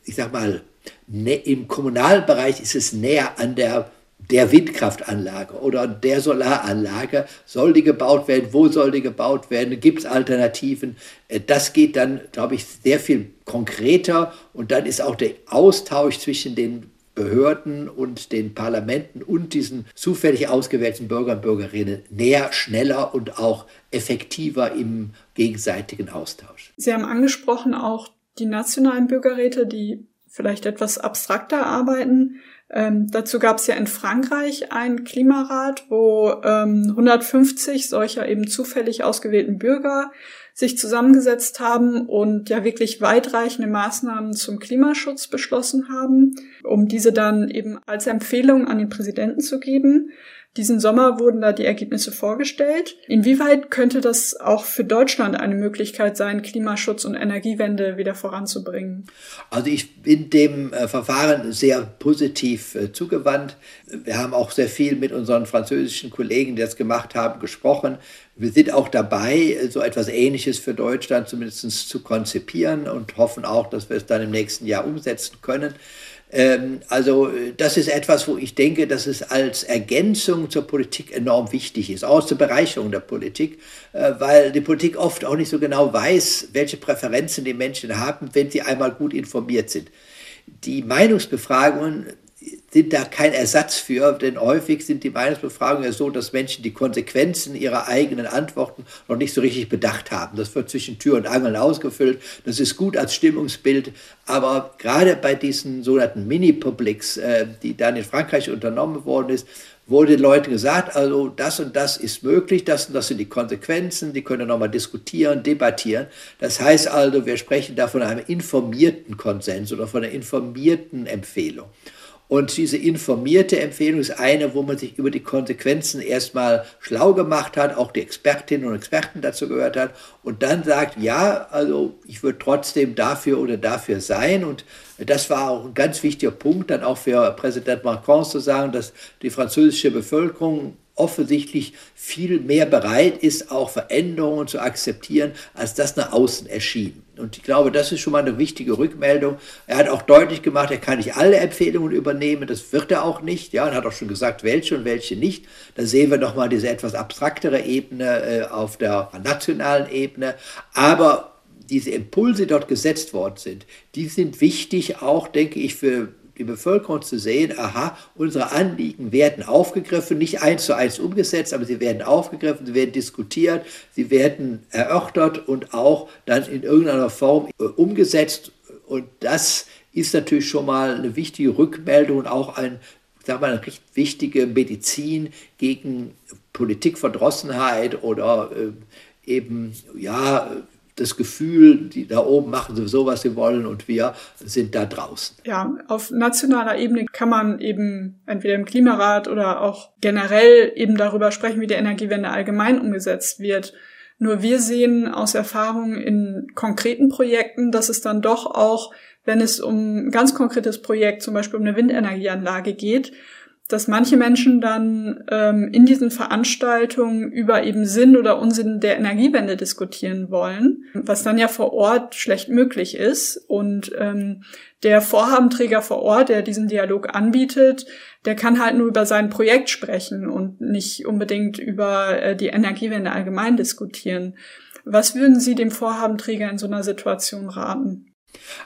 ich sag mal, ne, im kommunalen Bereich ist es näher an der der Windkraftanlage oder der Solaranlage, soll die gebaut werden, wo soll die gebaut werden, gibt es Alternativen. Äh, das geht dann, glaube ich, sehr viel konkreter und dann ist auch der Austausch zwischen den Behörden und den Parlamenten und diesen zufällig ausgewählten Bürgern und Bürgerinnen näher, schneller und auch effektiver im gegenseitigen Austausch. Sie haben angesprochen auch die nationalen Bürgerräte, die vielleicht etwas abstrakter arbeiten. Ähm, dazu gab es ja in Frankreich einen Klimarat, wo ähm, 150 solcher eben zufällig ausgewählten Bürger sich zusammengesetzt haben und ja wirklich weitreichende Maßnahmen zum Klimaschutz beschlossen haben, um diese dann eben als Empfehlung an den Präsidenten zu geben. Diesen Sommer wurden da die Ergebnisse vorgestellt. Inwieweit könnte das auch für Deutschland eine Möglichkeit sein, Klimaschutz und Energiewende wieder voranzubringen? Also ich bin dem äh, Verfahren sehr positiv äh, zugewandt. Wir haben auch sehr viel mit unseren französischen Kollegen, die das gemacht haben, gesprochen. Wir sind auch dabei, so etwas Ähnliches für Deutschland zumindest zu konzipieren und hoffen auch, dass wir es dann im nächsten Jahr umsetzen können. Ähm, also das ist etwas, wo ich denke, dass es als Ergänzung zur Politik enorm wichtig ist, auch zur Bereicherung der Politik, äh, weil die Politik oft auch nicht so genau weiß, welche Präferenzen die Menschen haben, wenn sie einmal gut informiert sind. Die Meinungsbefragungen sind da kein Ersatz für, denn häufig sind die Meinungsbefragungen ja so, dass Menschen die Konsequenzen ihrer eigenen Antworten noch nicht so richtig bedacht haben. Das wird zwischen Tür und Angeln ausgefüllt. Das ist gut als Stimmungsbild, aber gerade bei diesen sogenannten Mini-Publics, äh, die dann in Frankreich unternommen worden ist, wurde den Leuten gesagt, also das und das ist möglich, das und das sind die Konsequenzen, die können nochmal diskutieren, debattieren. Das heißt also, wir sprechen da von einem informierten Konsens oder von einer informierten Empfehlung. Und diese informierte Empfehlung ist eine, wo man sich über die Konsequenzen erstmal schlau gemacht hat, auch die Expertinnen und Experten dazu gehört hat und dann sagt, ja, also ich würde trotzdem dafür oder dafür sein. Und das war auch ein ganz wichtiger Punkt, dann auch für Präsident Macron zu sagen, dass die französische Bevölkerung offensichtlich viel mehr bereit ist, auch Veränderungen zu akzeptieren, als das nach außen erschien. Und ich glaube, das ist schon mal eine wichtige Rückmeldung. Er hat auch deutlich gemacht, er kann nicht alle Empfehlungen übernehmen. Das wird er auch nicht. Ja, und hat auch schon gesagt, welche und welche nicht. Da sehen wir nochmal diese etwas abstraktere Ebene äh, auf der nationalen Ebene. Aber diese Impulse, die dort gesetzt worden sind, die sind wichtig auch, denke ich, für die Bevölkerung zu sehen, aha, unsere Anliegen werden aufgegriffen, nicht eins zu eins umgesetzt, aber sie werden aufgegriffen, sie werden diskutiert, sie werden erörtert und auch dann in irgendeiner Form äh, umgesetzt. Und das ist natürlich schon mal eine wichtige Rückmeldung und auch ein, sag mal, eine recht wichtige Medizin gegen Politikverdrossenheit oder äh, eben, ja, das Gefühl, die da oben machen sowieso, was sie wollen und wir sind da draußen. Ja, auf nationaler Ebene kann man eben entweder im Klimarat oder auch generell eben darüber sprechen, wie die Energiewende allgemein umgesetzt wird. Nur wir sehen aus Erfahrung in konkreten Projekten, dass es dann doch auch, wenn es um ein ganz konkretes Projekt, zum Beispiel um eine Windenergieanlage geht, dass manche Menschen dann ähm, in diesen Veranstaltungen über eben Sinn oder Unsinn der Energiewende diskutieren wollen, was dann ja vor Ort schlecht möglich ist. Und ähm, der Vorhabenträger vor Ort, der diesen Dialog anbietet, der kann halt nur über sein Projekt sprechen und nicht unbedingt über äh, die Energiewende allgemein diskutieren. Was würden Sie dem Vorhabenträger in so einer Situation raten?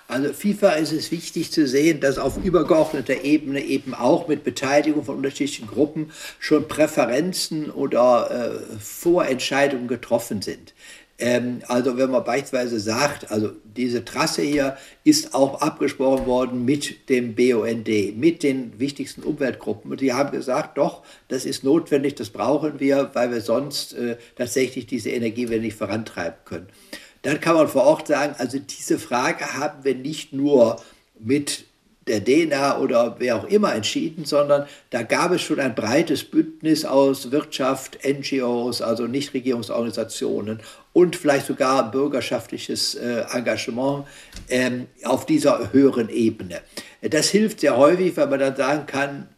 Also FIFA ist es wichtig zu sehen, dass auf übergeordneter Ebene eben auch mit Beteiligung von unterschiedlichen Gruppen schon Präferenzen oder äh, Vorentscheidungen getroffen sind. Ähm, also wenn man beispielsweise sagt, also diese Trasse hier ist auch abgesprochen worden mit dem BUND, mit den wichtigsten Umweltgruppen. Und die haben gesagt, doch, das ist notwendig, das brauchen wir, weil wir sonst äh, tatsächlich diese Energiewende nicht vorantreiben können dann kann man vor Ort sagen, also diese Frage haben wir nicht nur mit der DNA oder wer auch immer entschieden, sondern da gab es schon ein breites Bündnis aus Wirtschaft, NGOs, also Nichtregierungsorganisationen und vielleicht sogar bürgerschaftliches äh, Engagement ähm, auf dieser höheren Ebene. Das hilft sehr häufig, weil man dann sagen kann,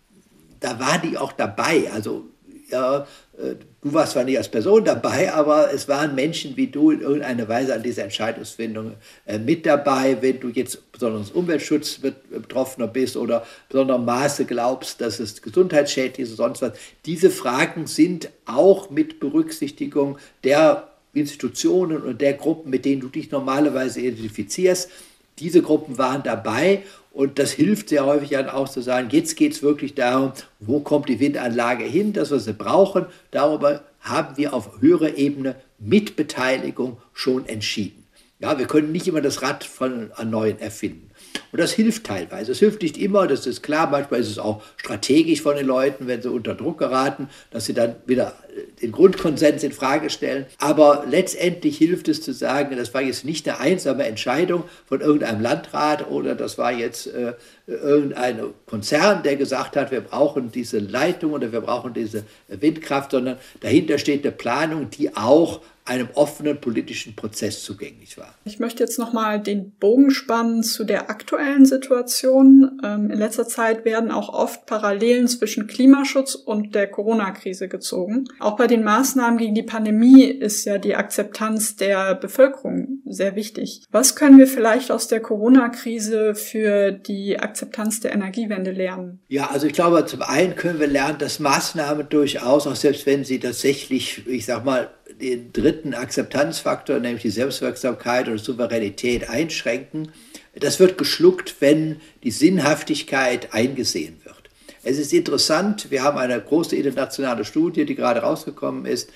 da war die auch dabei. Also ja, äh, du warst zwar nicht als Person dabei, aber es waren Menschen wie du in irgendeiner Weise an dieser Entscheidungsfindung äh, mit dabei. Wenn du jetzt besonders Umweltschutz betroffener bist oder besonderem Maße glaubst, dass es gesundheitsschädlich ist oder sonst was, diese Fragen sind auch mit Berücksichtigung der Institutionen und der Gruppen, mit denen du dich normalerweise identifizierst. Diese Gruppen waren dabei Und das hilft sehr häufig dann auch zu sagen, jetzt geht es wirklich darum, wo kommt die Windanlage hin, dass wir sie brauchen. Darüber haben wir auf höherer Ebene mit Beteiligung schon entschieden. Ja, wir können nicht immer das Rad von erneuern erfinden. Und das hilft teilweise. Es hilft nicht immer, das ist klar. Manchmal ist es auch strategisch von den Leuten, wenn sie unter Druck geraten, dass sie dann wieder den Grundkonsens in Frage stellen. Aber letztendlich hilft es zu sagen, das war jetzt nicht eine einsame Entscheidung von irgendeinem Landrat oder das war jetzt äh, irgendein Konzern, der gesagt hat, wir brauchen diese Leitung oder wir brauchen diese Windkraft, sondern dahinter steht eine Planung, die auch einem offenen politischen Prozess zugänglich war. Ich möchte jetzt nochmal den Bogen spannen zu der aktuellen Situation. Ähm, in letzter Zeit werden auch oft Parallelen zwischen Klimaschutz und der Corona-Krise gezogen. Auch bei den Maßnahmen gegen die Pandemie ist ja die Akzeptanz der Bevölkerung sehr wichtig. Was können wir vielleicht aus der Corona-Krise für die Akzeptanz der Energiewende lernen? Ja, also ich glaube, zum einen können wir lernen, dass Maßnahmen durchaus, auch selbst wenn sie tatsächlich, ich sag mal, den dritten Akzeptanzfaktor, nämlich die Selbstwirksamkeit oder Souveränität einschränken, das wird geschluckt, wenn die Sinnhaftigkeit eingesehen wird. Es ist interessant, wir haben eine große internationale Studie, die gerade rausgekommen ist,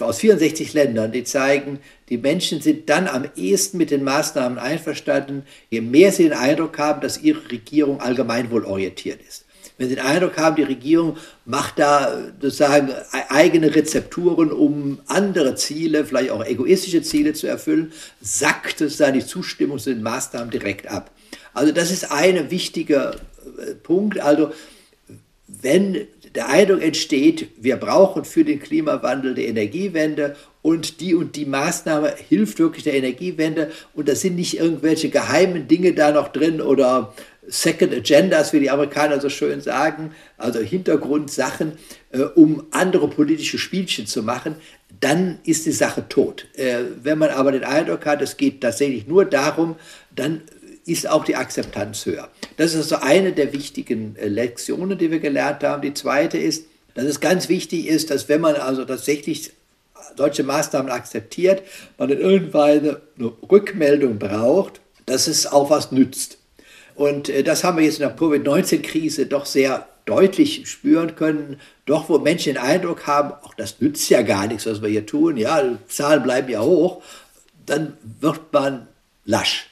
aus 64 Ländern, die zeigen, die Menschen sind dann am ehesten mit den Maßnahmen einverstanden, je mehr sie den Eindruck haben, dass ihre Regierung allgemeinwohlorientiert ist. Wenn Sie den Eindruck haben, die Regierung macht da sozusagen eigene Rezepturen, um andere Ziele, vielleicht auch egoistische Ziele zu erfüllen, sackt dann die Zustimmung zu den Maßnahmen direkt ab. Also das ist ein wichtiger äh, Punkt. Also wenn der Eindruck entsteht, wir brauchen für den Klimawandel die Energiewende und die und die Maßnahme hilft wirklich der Energiewende und da sind nicht irgendwelche geheimen Dinge da noch drin oder Second Agendas, wie die Amerikaner so schön sagen, also Hintergrundsachen, äh, um andere politische Spielchen zu machen, dann ist die Sache tot. Äh, wenn man aber den Eindruck hat, es geht tatsächlich nur darum, dann ist auch die Akzeptanz höher. Das ist also eine der wichtigen äh, Lektionen, die wir gelernt haben. Die zweite ist, dass es ganz wichtig ist, dass wenn man also tatsächlich solche Maßnahmen akzeptiert, man in irgendwann eine Rückmeldung braucht, dass es auch was nützt. Und äh, das haben wir jetzt in der Covid-19-Krise doch sehr deutlich spüren können, doch wo Menschen den Eindruck haben, auch das nützt ja gar nichts, was wir hier tun, ja, Zahlen bleiben ja hoch, dann wird man lasch.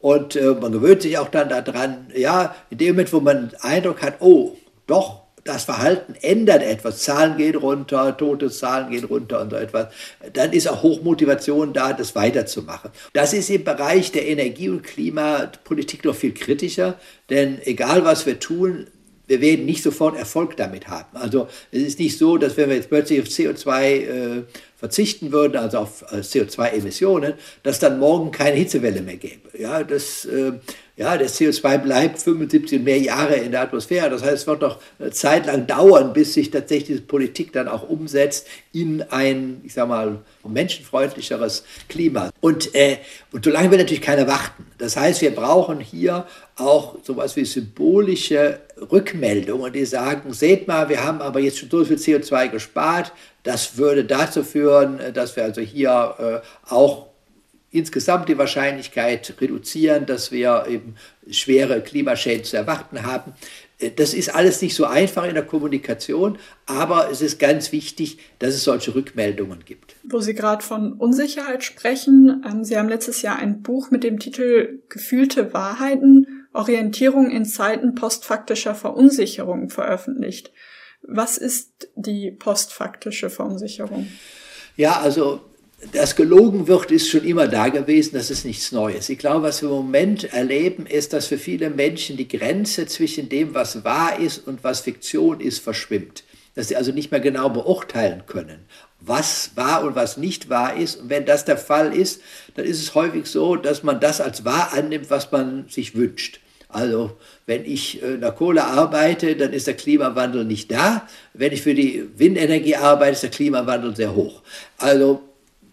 Und äh, man gewöhnt sich auch dann daran, ja, in dem Moment, wo man den Eindruck hat, oh, doch, das Verhalten ändert etwas, Zahlen gehen runter, Todeszahlen gehen runter und so etwas, dann ist auch Hochmotivation da, das weiterzumachen. Das ist im Bereich der Energie- und Klimapolitik noch viel kritischer, denn egal was wir tun, wir werden nicht sofort Erfolg damit haben. Also es ist nicht so, dass wenn wir jetzt plötzlich auf CO2 äh, verzichten würden, also auf äh, CO2-Emissionen, dass dann morgen keine Hitzewelle mehr gäbe. Ja, das, äh, ja, das CO2 bleibt 75 und mehr Jahre in der Atmosphäre. Das heißt, es wird noch eine Zeit lang dauern, bis sich tatsächlich die Politik dann auch umsetzt in ein, ich sag mal, menschenfreundlicheres Klima. Und, äh, und so lange will natürlich keiner warten. Das heißt, wir brauchen hier auch sowas wie symbolische Rückmeldungen, die sagen, seht mal, wir haben aber jetzt schon so viel CO2 gespart, das würde dazu führen, äh, dass wir also hier äh, auch insgesamt die Wahrscheinlichkeit reduzieren, dass wir eben schwere Klimaschäden zu erwarten haben. Äh, das ist alles nicht so einfach in der Kommunikation, aber es ist ganz wichtig, dass es solche Rückmeldungen gibt. Wo Sie gerade von Unsicherheit sprechen, ähm, Sie haben letztes Jahr ein Buch mit dem Titel Gefühlte Wahrheiten, Orientierung in Zeiten postfaktischer Verunsicherung veröffentlicht. Was ist die postfaktische Verunsicherung? Ja, also dass gelogen wird, ist schon immer da gewesen, das ist nichts Neues. Ich glaube, was wir im Moment erleben, ist, dass für viele Menschen die Grenze zwischen dem, was wahr ist und was Fiktion ist, verschwimmt. Dass sie also nicht mehr genau beurteilen können, was wahr und was nicht wahr ist. Und wenn das der Fall ist, dann ist es häufig so, dass man das als wahr annimmt, was man sich wünscht. Also wenn ich in der Kohle arbeite, dann ist der Klimawandel nicht da. Wenn ich für die Windenergie arbeite, ist der Klimawandel sehr hoch. Also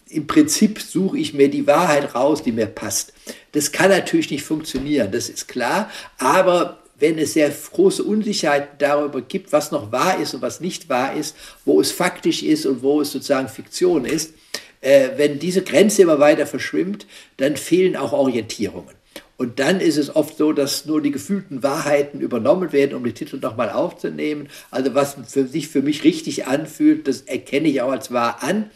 im Prinzip suche ich mir die Wahrheit raus, die mir passt. Das kann natürlich nicht funktionieren, das ist klar. Aber wenn es sehr große Unsicherheit darüber gibt, was noch wahr ist und was nicht wahr ist, wo es faktisch ist und wo es sozusagen Fiktion ist, äh, wenn diese Grenze immer weiter verschwimmt, dann fehlen auch Orientierungen. Und dann ist es oft so, dass nur die gefühlten Wahrheiten übernommen werden, um die Titel nochmal aufzunehmen. Also was für sich für mich richtig anfühlt, das erkenne ich auch als wahr an.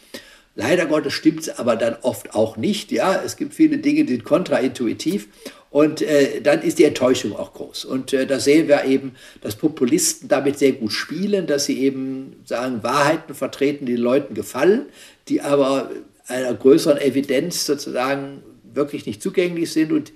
Leider Gottes stimmt es aber dann oft auch nicht. Ja, es gibt viele Dinge, die sind kontraintuitiv. Und äh, dann ist die Enttäuschung auch groß. Und äh, da sehen wir eben, dass Populisten damit sehr gut spielen, dass sie eben sagen, Wahrheiten vertreten, die den Leuten gefallen, die aber einer größeren Evidenz sozusagen wirklich nicht zugänglich sind und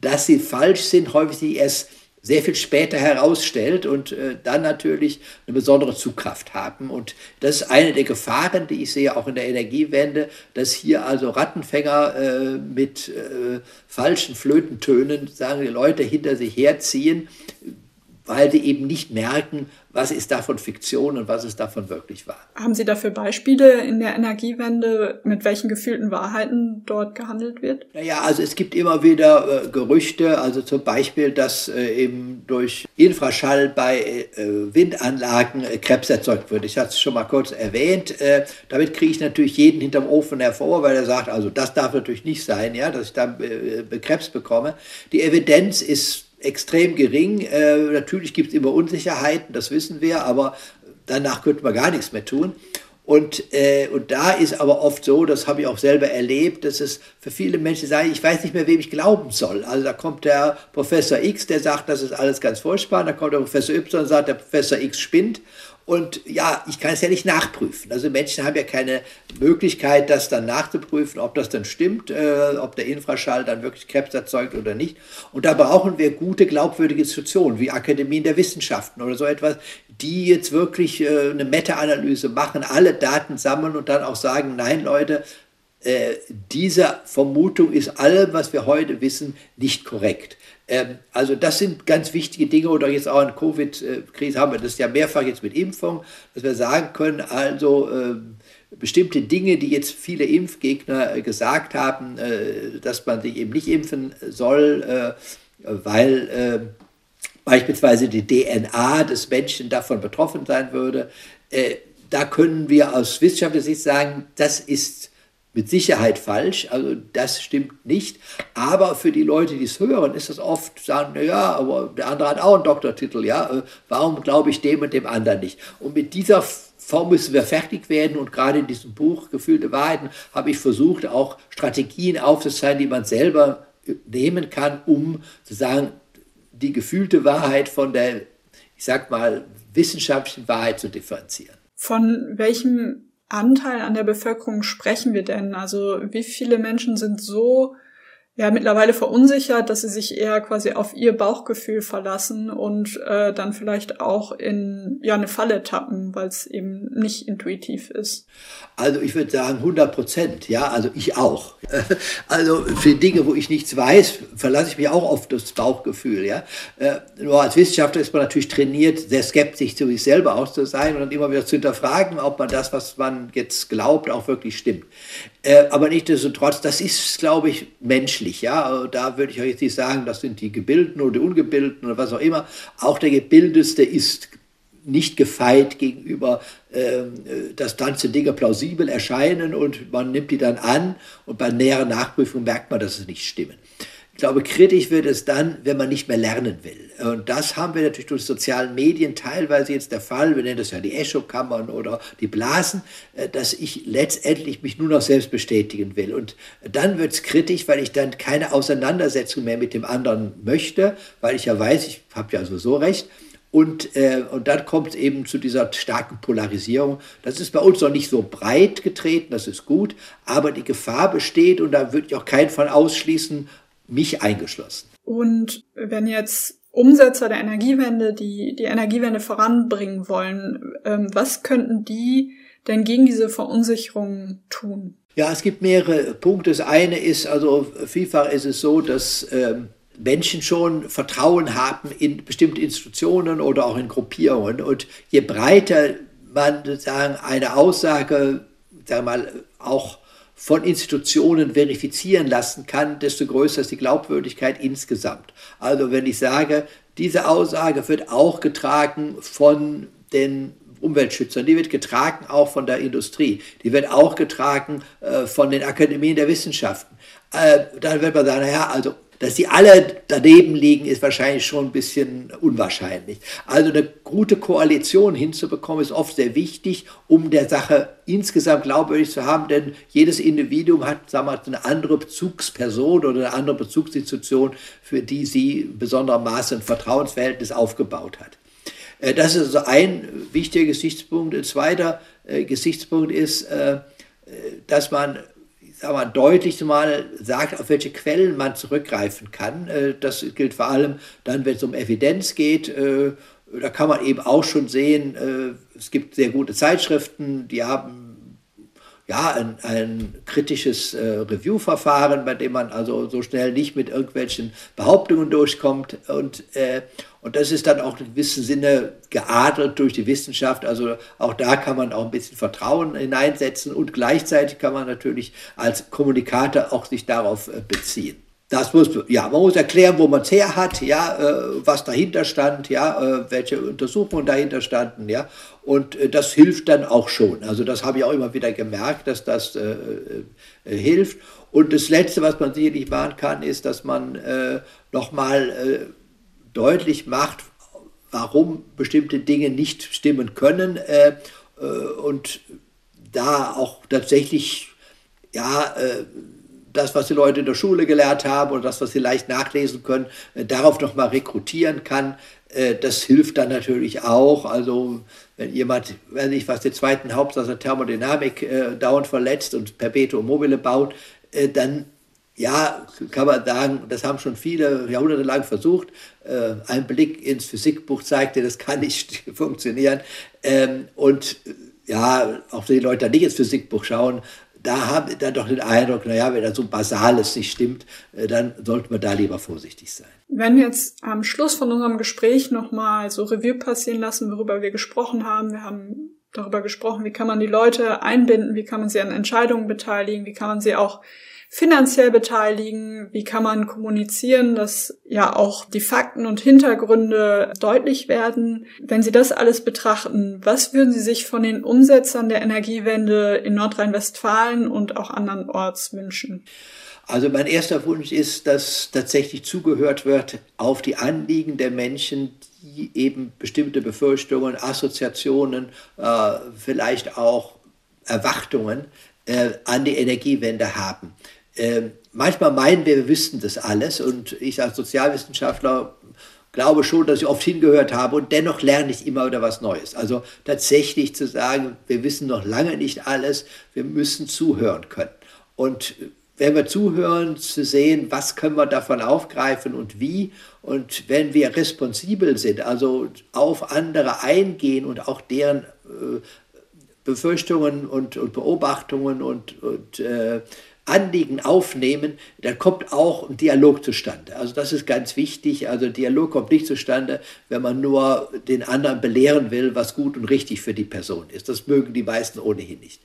dass sie falsch sind, häufig sich erst sehr viel später herausstellt und äh, dann natürlich eine besondere Zugkraft haben. Und das ist eine der Gefahren, die ich sehe, auch in der Energiewende, dass hier also Rattenfänger äh, mit äh, falschen Flötentönen, sagen die Leute, hinter sich herziehen, weil sie eben nicht merken, was ist davon Fiktion und was ist davon wirklich wahr. Haben Sie dafür Beispiele in der Energiewende, mit welchen gefühlten Wahrheiten dort gehandelt wird? Naja, also es gibt immer wieder äh, Gerüchte, also zum Beispiel, dass äh, eben durch Infraschall bei äh, Windanlagen äh, Krebs erzeugt wird. Ich hatte es schon mal kurz erwähnt. Äh, damit kriege ich natürlich jeden hinterm Ofen hervor, weil er sagt, also das darf natürlich nicht sein, ja, dass ich dann äh, Krebs bekomme. Die Evidenz ist extrem gering. Äh, natürlich gibt es immer Unsicherheiten, das wissen wir, aber danach könnte man gar nichts mehr tun. Und, äh, und da ist aber oft so, das habe ich auch selber erlebt, dass es für viele Menschen sagen, ich weiß nicht mehr, wem ich glauben soll. Also da kommt der Professor X, der sagt, das ist alles ganz furchtbar, da kommt der Professor Y und sagt, der Professor X spinnt. Und ja, ich kann es ja nicht nachprüfen. Also Menschen haben ja keine Möglichkeit, das dann nachzuprüfen, ob das dann stimmt, äh, ob der Infraschall dann wirklich Krebs erzeugt oder nicht. Und da brauchen wir gute, glaubwürdige Institutionen wie Akademien der Wissenschaften oder so etwas, die jetzt wirklich äh, eine Meta-Analyse machen, alle Daten sammeln und dann auch sagen, nein Leute, äh, diese Vermutung ist allem, was wir heute wissen, nicht korrekt. Ähm, also das sind ganz wichtige Dinge oder jetzt auch in Covid-Krise haben wir das ja mehrfach jetzt mit Impfung, dass wir sagen können, also äh, bestimmte Dinge, die jetzt viele Impfgegner äh, gesagt haben, äh, dass man sich eben nicht impfen soll, äh, weil äh, beispielsweise die DNA des Menschen davon betroffen sein würde. Da können wir aus wissenschaftlicher Sicht sagen, das ist mit Sicherheit falsch, also das stimmt nicht. Aber für die Leute, die es hören, ist das oft, sagen, naja, aber der andere hat auch einen Doktortitel, ja, äh, warum glaube ich dem und dem anderen nicht? Und mit dieser Form müssen wir fertig werden und gerade in diesem Buch Gefühlte Wahrheiten habe ich versucht, auch Strategien aufzuzeigen, die man selber äh, nehmen kann, um zu sagen, die gefühlte Wahrheit von der, ich sag mal, wissenschaftlichen Wahrheit zu differenzieren. Von welchem Anteil an der Bevölkerung sprechen wir denn? Also wie viele Menschen sind so ja mittlerweile verunsichert, dass sie sich eher quasi auf ihr Bauchgefühl verlassen und äh, dann vielleicht auch in ja eine Falle tappen, weil es eben nicht intuitiv ist. Also ich würde sagen 100 Prozent, ja, also ich auch. Also für Dinge, wo ich nichts weiß, verlasse ich mich auch auf das Bauchgefühl, ja. Äh, nur als Wissenschaftler ist man natürlich trainiert, sehr skeptisch zu sich selber auch zu sein und dann immer wieder zu hinterfragen, ob man das, was man jetzt glaubt, auch wirklich stimmt. Äh, aber nichtsdestotrotz, das ist, glaube ich, menschlich. Ja? Da würde ich euch jetzt nicht sagen, das sind die Gebildeten oder die Ungebildeten oder was auch immer. Auch der Gebildeste ist nicht gefeit gegenüber, äh, dass ganze Dinge plausibel erscheinen und man nimmt die dann an und bei näherer Nachprüfung merkt man, dass sie nicht stimmen. Glaube, kritisch wird es dann, wenn man nicht mehr lernen will. Und das haben wir natürlich durch sozialen Medien teilweise jetzt der Fall. Wir nennen das ja die Echokammern oder die Blasen, äh, dass ich letztendlich mich nur noch selbst bestätigen will. Und dann wird es kritisch, weil ich dann keine Auseinandersetzung mehr mit dem anderen möchte, weil ich ja weiß, ich habe ja sowieso recht. Und, äh, und dann kommt es eben zu dieser starken Polarisierung. Das ist bei uns noch nicht so breit getreten, das ist gut, aber die Gefahr besteht und da würde ich auch keinen von ausschließen, mich eingeschlossen. Und wenn jetzt Umsetzer der Energiewende, die die Energiewende voranbringen wollen, ähm, was könnten die denn gegen diese Verunsicherung tun? Ja, es gibt mehrere Punkte. Das eine ist, also vielfach ist es so, dass ähm, Menschen schon Vertrauen haben in bestimmte Institutionen oder auch in Gruppierungen. Und je breiter man sozusagen eine Aussage, sagen wir mal, auch von Institutionen verifizieren lassen kann, desto größer ist die Glaubwürdigkeit insgesamt. Also wenn ich sage, diese Aussage wird auch getragen von den Umweltschützern, die wird getragen auch von der Industrie, die wird auch getragen äh, von den Akademien der Wissenschaften, äh, dann wird man sagen, naja, also dass die alle daneben liegen, ist wahrscheinlich schon ein bisschen unwahrscheinlich. Also eine gute Koalition hinzubekommen, ist oft sehr wichtig, um der Sache insgesamt glaubwürdig zu haben, denn jedes Individuum hat sagen wir, eine andere Bezugsperson oder eine andere Bezugsinstitution, für die sie besonderem Maße ein Vertrauensverhältnis aufgebaut hat. Äh, das ist also ein wichtiger Gesichtspunkt. Ein zweiter äh, Gesichtspunkt ist, äh, dass man mal, deutlich mal sagt, auf welche Quellen man zurückgreifen kann. Das gilt vor allem dann, wenn es um Evidenz geht. Da kann man eben auch schon sehen, es gibt sehr gute Zeitschriften, die haben ja, ein, ein kritisches äh, Review-Verfahren, bei dem man also so schnell nicht mit irgendwelchen Behauptungen durchkommt. Und, äh, und das ist dann auch in gewissem Sinne geadelt durch die Wissenschaft. Also auch da kann man auch ein bisschen Vertrauen hineinsetzen und gleichzeitig kann man natürlich als Kommunikator auch sich darauf äh, beziehen. Das muss, ja, man muss erklären, wo man es her hat, ja, äh, was dahinter stand, ja, äh, welche Untersuchungen dahinter standen, ja, und äh, das hilft dann auch schon. Also das habe ich auch immer wieder gemerkt, dass das äh, äh, hilft. Und das Letzte, was man sicherlich machen kann, ist, dass man äh, nochmal deutlich macht, warum bestimmte Dinge nicht stimmen können und da auch tatsächlich, ja, das, was die Leute in der Schule gelernt haben oder das, was sie leicht nachlesen können, äh, darauf nochmal rekrutieren kann. Äh, das hilft dann natürlich auch. Also wenn jemand, weiß nicht, was den zweiten Hauptsatz der Thermodynamik äh, dauernd verletzt und Perpetuum mobile baut, äh, dann ja, kann man sagen, das haben schon viele Jahrhunderte lang versucht. Äh, ein Blick ins Physikbuch zeigte, das kann nicht funktionieren. Ähm, und ja, auch wenn die Leute nicht ins Physikbuch schauen, da haben wir dann doch den Eindruck, naja, wenn da so Basales nicht stimmt, äh, dann sollten wir da lieber vorsichtig sein. Wenn wir jetzt am Schluss von unserem Gespräch nochmal so Revue passieren lassen, worüber wir gesprochen haben, wir haben darüber gesprochen, wie kann man die Leute einbinden, wie kann man sie an Entscheidungen beteiligen, wie kann man sie auch finanziell beteiligen? Wie kann man kommunizieren, dass ja auch die Fakten und Hintergründe deutlich werden? Wenn Sie das alles betrachten, was würden Sie sich von den Umsetzern der Energiewende in Nordrhein-Westfalen und auch andernorts wünschen? Also mein erster Wunsch ist, dass tatsächlich zugehört wird auf die Anliegen der Menschen, die eben bestimmte Befürchtungen, Assoziationen, äh, vielleicht auch Erwartungen äh, an die Energiewende haben. Ähm, manchmal meinen wir, wir wüssten das alles und ich als Sozialwissenschaftler glaube schon, dass ich oft hingehört habe und dennoch lerne ich immer wieder was Neues. Also tatsächlich zu sagen, wir wissen noch lange nicht alles, wir müssen zuhören können. Und wenn wir zuhören, zu sehen, was können wir davon aufgreifen und wie. Und wenn wir responsibel sind, also auf andere eingehen und auch deren äh, Befürchtungen und, und Beobachtungen und, und äh, Anliegen aufnehmen, dann kommt auch ein Dialog zustande. Also das ist ganz wichtig. Also Dialog kommt nicht zustande, wenn man nur den anderen belehren will, was gut und richtig für die Person ist. Das mögen die meisten ohnehin nicht.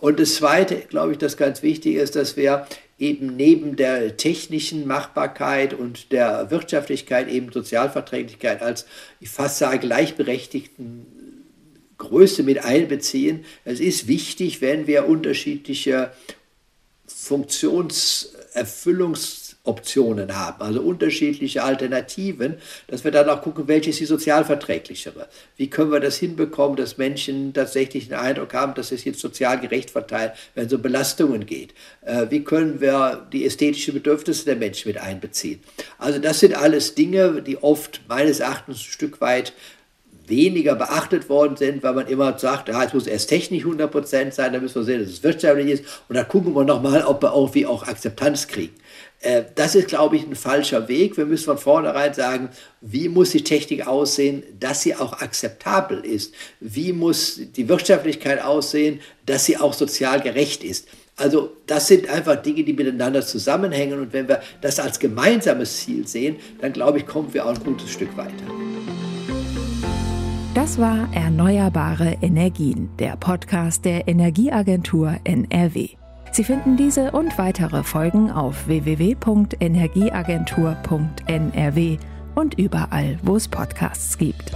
Und das Zweite, glaube ich, das ganz wichtig ist, dass wir eben neben der technischen Machbarkeit und der Wirtschaftlichkeit eben Sozialverträglichkeit als, ich fast sage, gleichberechtigten Größe mit einbeziehen. Es ist wichtig, wenn wir unterschiedliche Funktionserfüllungsoptionen haben, also unterschiedliche Alternativen, dass wir dann auch gucken, welche ist die sozialverträglichere. Wie können wir das hinbekommen, dass Menschen tatsächlich den Eindruck haben, dass es jetzt sozial gerecht verteilt, wenn es um Belastungen geht. Äh, wie können wir die ästhetischen Bedürfnisse der Menschen mit einbeziehen. Also das sind alles Dinge, die oft meines Erachtens ein Stück weit weniger beachtet worden sind, weil man immer sagt, ja, es muss erst technisch 100% sein, dann müssen wir sehen, dass es wirtschaftlich ist und dann gucken wir nochmal, ob wir irgendwie auch Akzeptanz kriegen. Äh, das ist, glaube ich, ein falscher Weg. Wir müssen von vornherein sagen, wie muss die Technik aussehen, dass sie auch akzeptabel ist? Wie muss die Wirtschaftlichkeit aussehen, dass sie auch sozial gerecht ist? Also das sind einfach Dinge, die miteinander zusammenhängen und wenn wir das als gemeinsames Ziel sehen, dann glaube ich, kommen wir auch ein gutes Stück weiter. Das war Erneuerbare Energien, der Podcast der Energieagentur NRW. Sie finden diese und weitere Folgen auf www.energieagentur.nrw und überall, wo es Podcasts gibt.